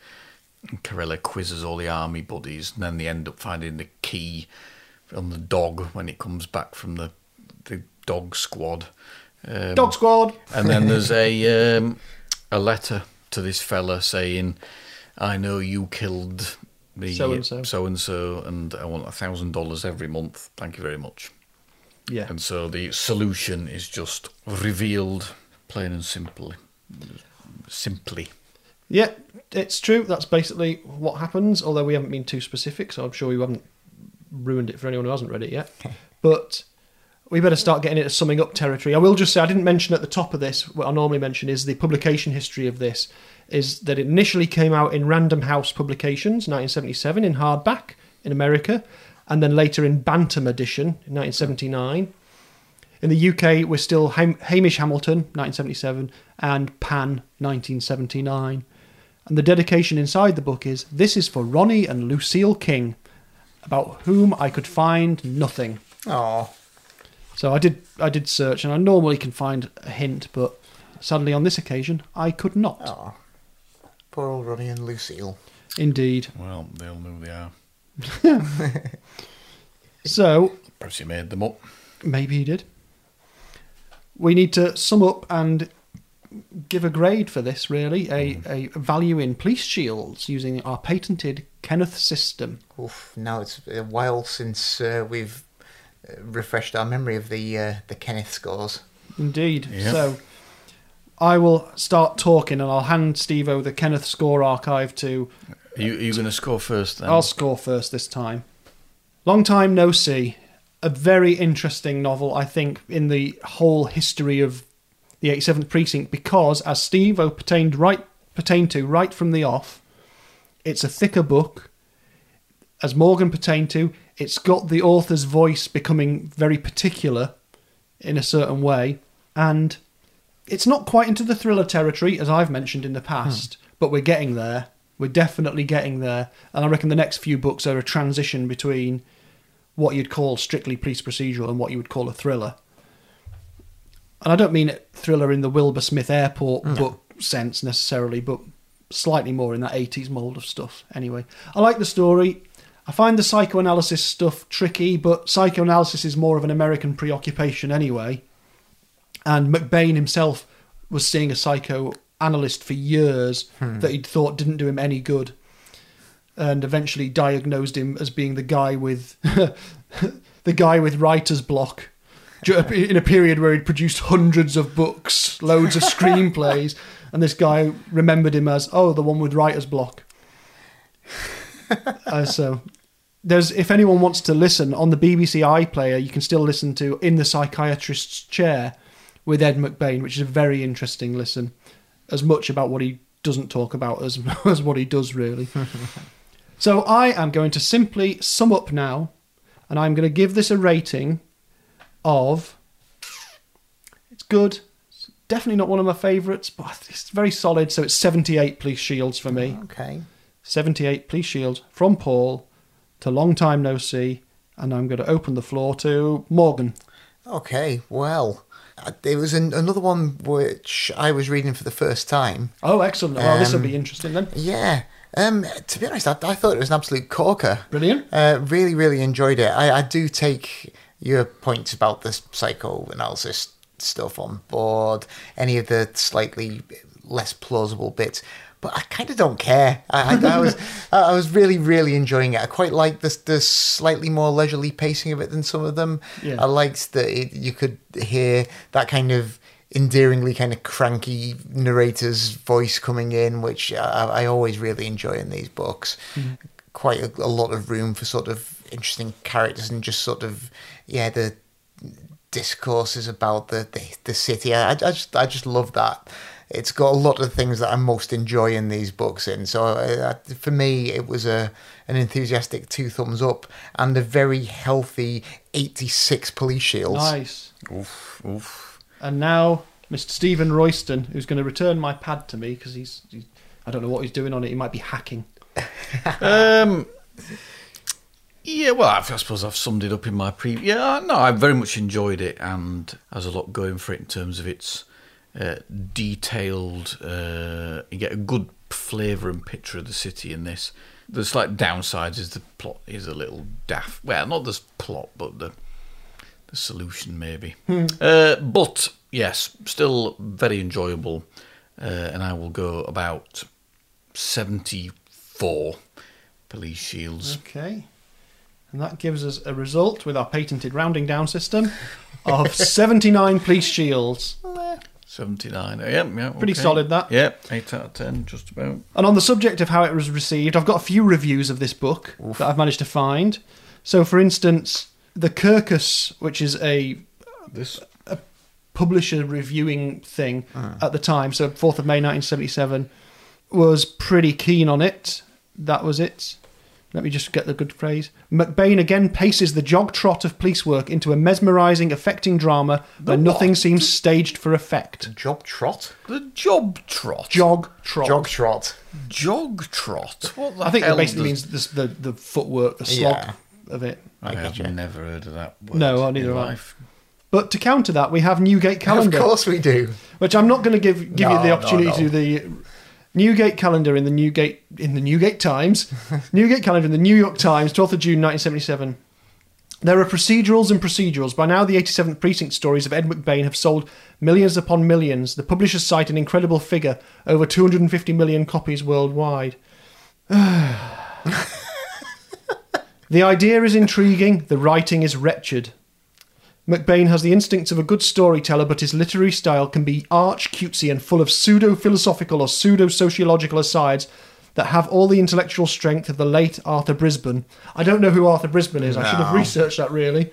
And Carella quizzes all the army buddies, and then they end up finding the key on the dog when it comes back from the the dog squad. Um, Dog Squad. and then there's a um, a letter to this fella saying, "I know you killed the So-and-so." so and so, and I want a thousand dollars every month. Thank you very much." Yeah. And so the solution is just revealed, plain and simply. Simply. Yeah, it's true. That's basically what happens. Although we haven't been too specific, so I'm sure we haven't ruined it for anyone who hasn't read it yet. But we better start getting into summing up territory. I will just say I didn't mention at the top of this. What I normally mention is the publication history of this. Is that it initially came out in Random House Publications, 1977, in hardback in America, and then later in Bantam edition in 1979. In the UK, we're still Ham- Hamish Hamilton, 1977, and Pan, 1979. And the dedication inside the book is This is for Ronnie and Lucille King, about whom I could find nothing. Oh, So I did I did search, and I normally can find a hint, but sadly on this occasion I could not. oh. Poor old Ronnie and Lucille. Indeed. Well, they'll know who they are. So Perhaps he made them up. maybe he did. We need to sum up and give a grade for this, really. A, a value in police shields using our patented Kenneth system. Oof, now it's a while since uh, we've uh, refreshed our memory of the uh, the Kenneth scores. Indeed. Yeah. So I will start talking and I'll hand Steve the Kenneth score archive to. Are you, are you going to score first then? I'll score first this time. Long Time No See. A very interesting novel, I think, in the whole history of the 87th Precinct because, as Steve pertained, right, pertained to right from the off, it's a thicker book. As Morgan pertained to, it's got the author's voice becoming very particular in a certain way. And it's not quite into the thriller territory, as I've mentioned in the past, hmm. but we're getting there. We're definitely getting there. And I reckon the next few books are a transition between what you'd call strictly police procedural and what you would call a thriller. And I don't mean thriller in the Wilbur Smith Airport hmm. book sense necessarily, but slightly more in that 80s mould of stuff anyway. I like the story. I find the psychoanalysis stuff tricky, but psychoanalysis is more of an American preoccupation anyway. And McBain himself was seeing a psychoanalyst for years that he'd thought didn't do him any good. And eventually diagnosed him as being the guy with the guy with writer's block in a period where he'd produced hundreds of books, loads of screenplays, and this guy remembered him as oh the one with writer's block. uh, so there's if anyone wants to listen on the BBC iPlayer, you can still listen to In the Psychiatrist's Chair with Ed McBain, which is a very interesting listen. As much about what he doesn't talk about as as what he does really. so I am going to simply sum up now, and I'm going to give this a rating of. It's good. It's definitely not one of my favourites, but it's very solid. So it's 78 police shields for me. Okay. 78 police shields from Paul to long time no see, and I'm going to open the floor to Morgan. Okay. Well, there was an, another one which I was reading for the first time. Oh, excellent. Well, this will Um, be interesting then. Yeah, Um, to be honest, I, I thought it was an absolute corker. Brilliant. Uh, really, really enjoyed it. I, I do take your points about the psychoanalysis stuff on board, any of the slightly less plausible bits. But I kind of don't care. I, I, I was I was really really enjoying it. I quite like the the slightly more leisurely pacing of it than some of them. Yeah. I liked that it, you could hear that kind of endearingly kind of cranky narrator's voice coming in, which I, I always really enjoy in these books. Mm-hmm. Quite a, a lot of room for sort of interesting characters and just sort of yeah the discourses about the the, the city. I, I just I just love that. It's got a lot of things that I'm most enjoying these books. In so uh, for me, it was a an enthusiastic two thumbs up and a very healthy eighty six police shields. Nice. Oof, oof. And now, Mr. Stephen Royston, who's going to return my pad to me because he's, he's, I don't know what he's doing on it. He might be hacking. Um, yeah, well, I I suppose I've summed it up in my pre. Yeah, no, I very much enjoyed it, and has a lot going for it in terms of its uh, detailed. Uh, you get a good flavour and picture of the city in this. The slight downside is the plot is a little daft. Well, not the plot, but the the solution maybe. Uh, but yes, still very enjoyable, uh, and I will go about seventy-four police shields. Okay. And that gives us a result with our patented rounding down system of 79 police shields. 79. Yeah, yeah. Pretty okay. solid, that. Yeah, 8 out of 10, just about. And on the subject of how it was received, I've got a few reviews of this book that I've managed to find. So, for instance, the Kirkus, which is a This. a publisher reviewing thing ah. at the time, so 4th of May 1977, was pretty keen on it. That was it. Let me just get the good phrase. McBain again paces the jog trot of police work into a mesmerising, affecting drama where The nothing seems staged for effect. Job trot, The job trot. Jog trot. jog trot. Jog trot. What the I think hell it basically does- means the, the, the footwork, the slog Yeah. of it. I have getcha. never heard of that word No, neither in have I. life. But to counter that, we have Newgate calendar. Of course we do. which I'm not going to give give you No, the no, opportunity no. to the Newgate calendar in the Newgate in the Newgate Times, Newgate calendar in the New York Times, 12th of June 1977. There are procedurals and procedurals. By now, the 87th Precinct stories of Ed McBain have sold millions upon millions. The publishers cite an incredible figure over 250 million copies worldwide. the idea is intriguing, the writing is wretched. McBain has the instincts of a good storyteller, but his literary style can be arch cutesy and full of pseudo philosophical or pseudo sociological asides that have all the intellectual strength of the late Arthur Brisbane. I don't know who Arthur Brisbane is. I should have researched that really.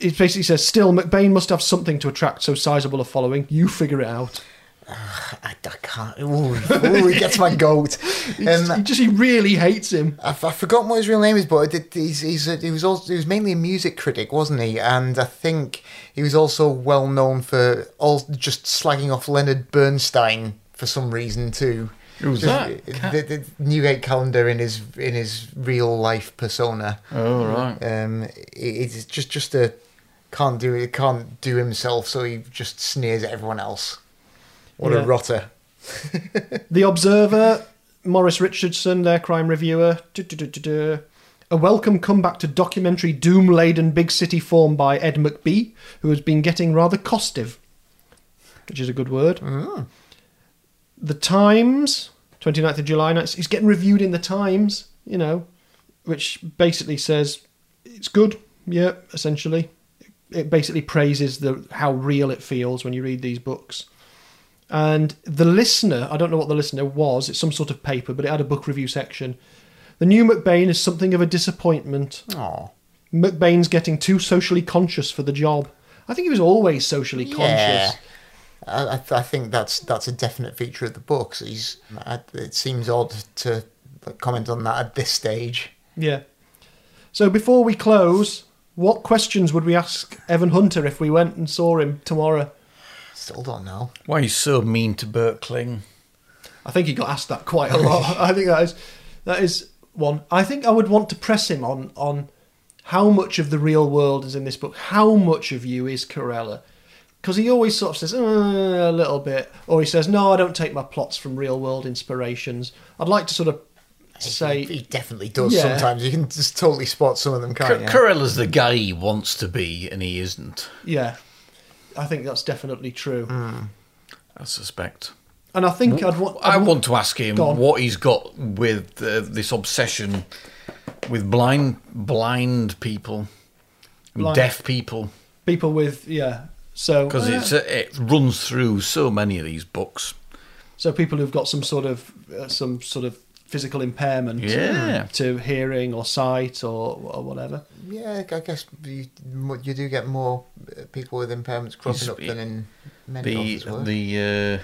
It basically says, still, McBain must have something to attract so sizable a following. You figure it out. I, I can't. Ooh, ooh, he gets my goat. Um, just, he just he really hates him. I've, I've forgotten what his real name is, but he's, he's a, he was also he was mainly a music critic, wasn't he? And I think he was also well known for all just slagging off Leonard Bernstein for some reason too. Who's that? The, the Newgate Calendar in his in his real life persona. Oh, right. Um, it, it's just just a can't do it can't do himself, so he just sneers at everyone else. What Yeah. a rotter! The Observer, Maurice Richardson, their crime reviewer. A welcome comeback to documentary doom laden big city form by Ed McBee, who has been getting rather costive, which is a good word. Ah. The Times, 29th of July, he's getting reviewed in the Times, you know, which basically says it's good, yeah, essentially. It basically praises the how real it feels when you read these books. And the listener, I don't know what the listener was, it's some sort of paper, but it had a book review section. The new McBain is something of a disappointment. Oh, McBain's getting too socially conscious for the job. I think he was always socially Yeah. conscious. I, I, think that's that's a definite feature of the books. He's, it seems odd to comment on that at this stage. Yeah. So before we close, what questions would we ask Evan Hunter if we went and saw him tomorrow? Still don't know. Why are you so mean to Bert Kling? I think he got asked that quite a lot. I think that is that is one. I think I would want to press him on on how much of the real world is in this book. How much of you is Carella? Because he always sort of says uh, a little bit, or he says no, I don't take my plots from real world inspirations. I'd like to sort of say He definitely does Yeah. sometimes. You can just totally spot some of them, can't you? Carella's the guy he wants to be, and he isn't. yeah. I think that's definitely true. I suspect. And I think I'd want I I'd want to ask him what he's got with uh, this obsession with blind blind people, Blind- deaf people, people with yeah. So because it's uh, it runs through so many of these books. so people who've got some sort of uh, some sort of physical impairment Yeah. to hearing or sight or, or whatever. Yeah, I guess you, you do get more uh, people with impairments cropping He's- up than in many The authors' the uh,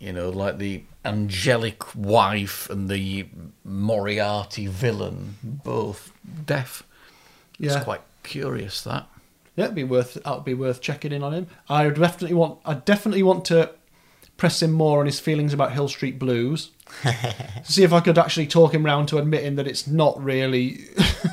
you know like the angelic wife and the Moriarty villain, both deaf. Yeah. It's quite curious that. Yeah, it'd be worth that'd be worth checking in on him. I would definitely want I definitely want to press him more on his feelings about Hill Street Blues. To see if I could actually talk him round to admitting that it's not really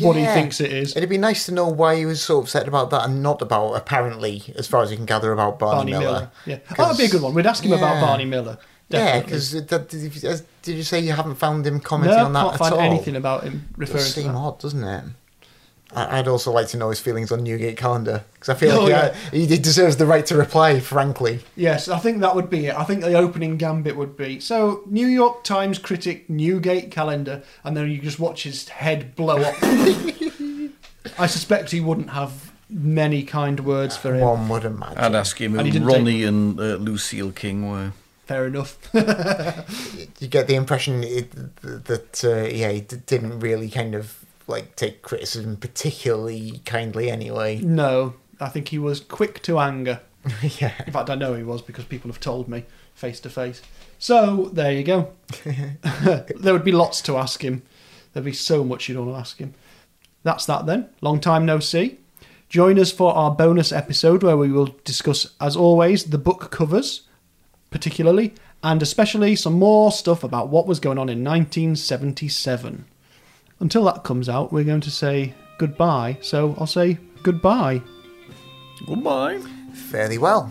what he thinks it is. It'd be nice to know why he was so upset about that and not about, apparently, as far as you can gather, about Barney, Barney Miller. Miller. Yeah, oh, that would be a good one. We'd ask him about Barney Miller. Yeah, because did you say you haven't found him no, commenting on that can't at find all? anything about him It referring does to seem that. odd, doesn't it? I- I'd also like to know his feelings on Newgate Calendar because I feel Oh, like yeah. he, he deserves the right to reply. Frankly, Yes, I think that would be it. I think the opening gambit would be so New York Times critic Newgate calendar, and then you just watch his head blow up. I suspect he wouldn't have many kind words for him. one would imagine. I'd ask him And he who didn't Ronnie and uh, Lucille King were. Fair enough. you get the impression it, that uh, yeah, he d- didn't really kind of like take criticism particularly kindly anyway. no, I think he was quick to anger. yeah, In fact, I know he was because people have told me face to face. So there you go. there would be lots to ask him. There'd be so much you'd want to ask him. That's that then. Long time no see. Join us for our bonus episode where we will discuss, as always, the book covers, particularly, and especially some more stuff about what was going on in 1977. Until that comes out, we're going to say goodbye. So I'll say goodbye. Goodbye. fairly well.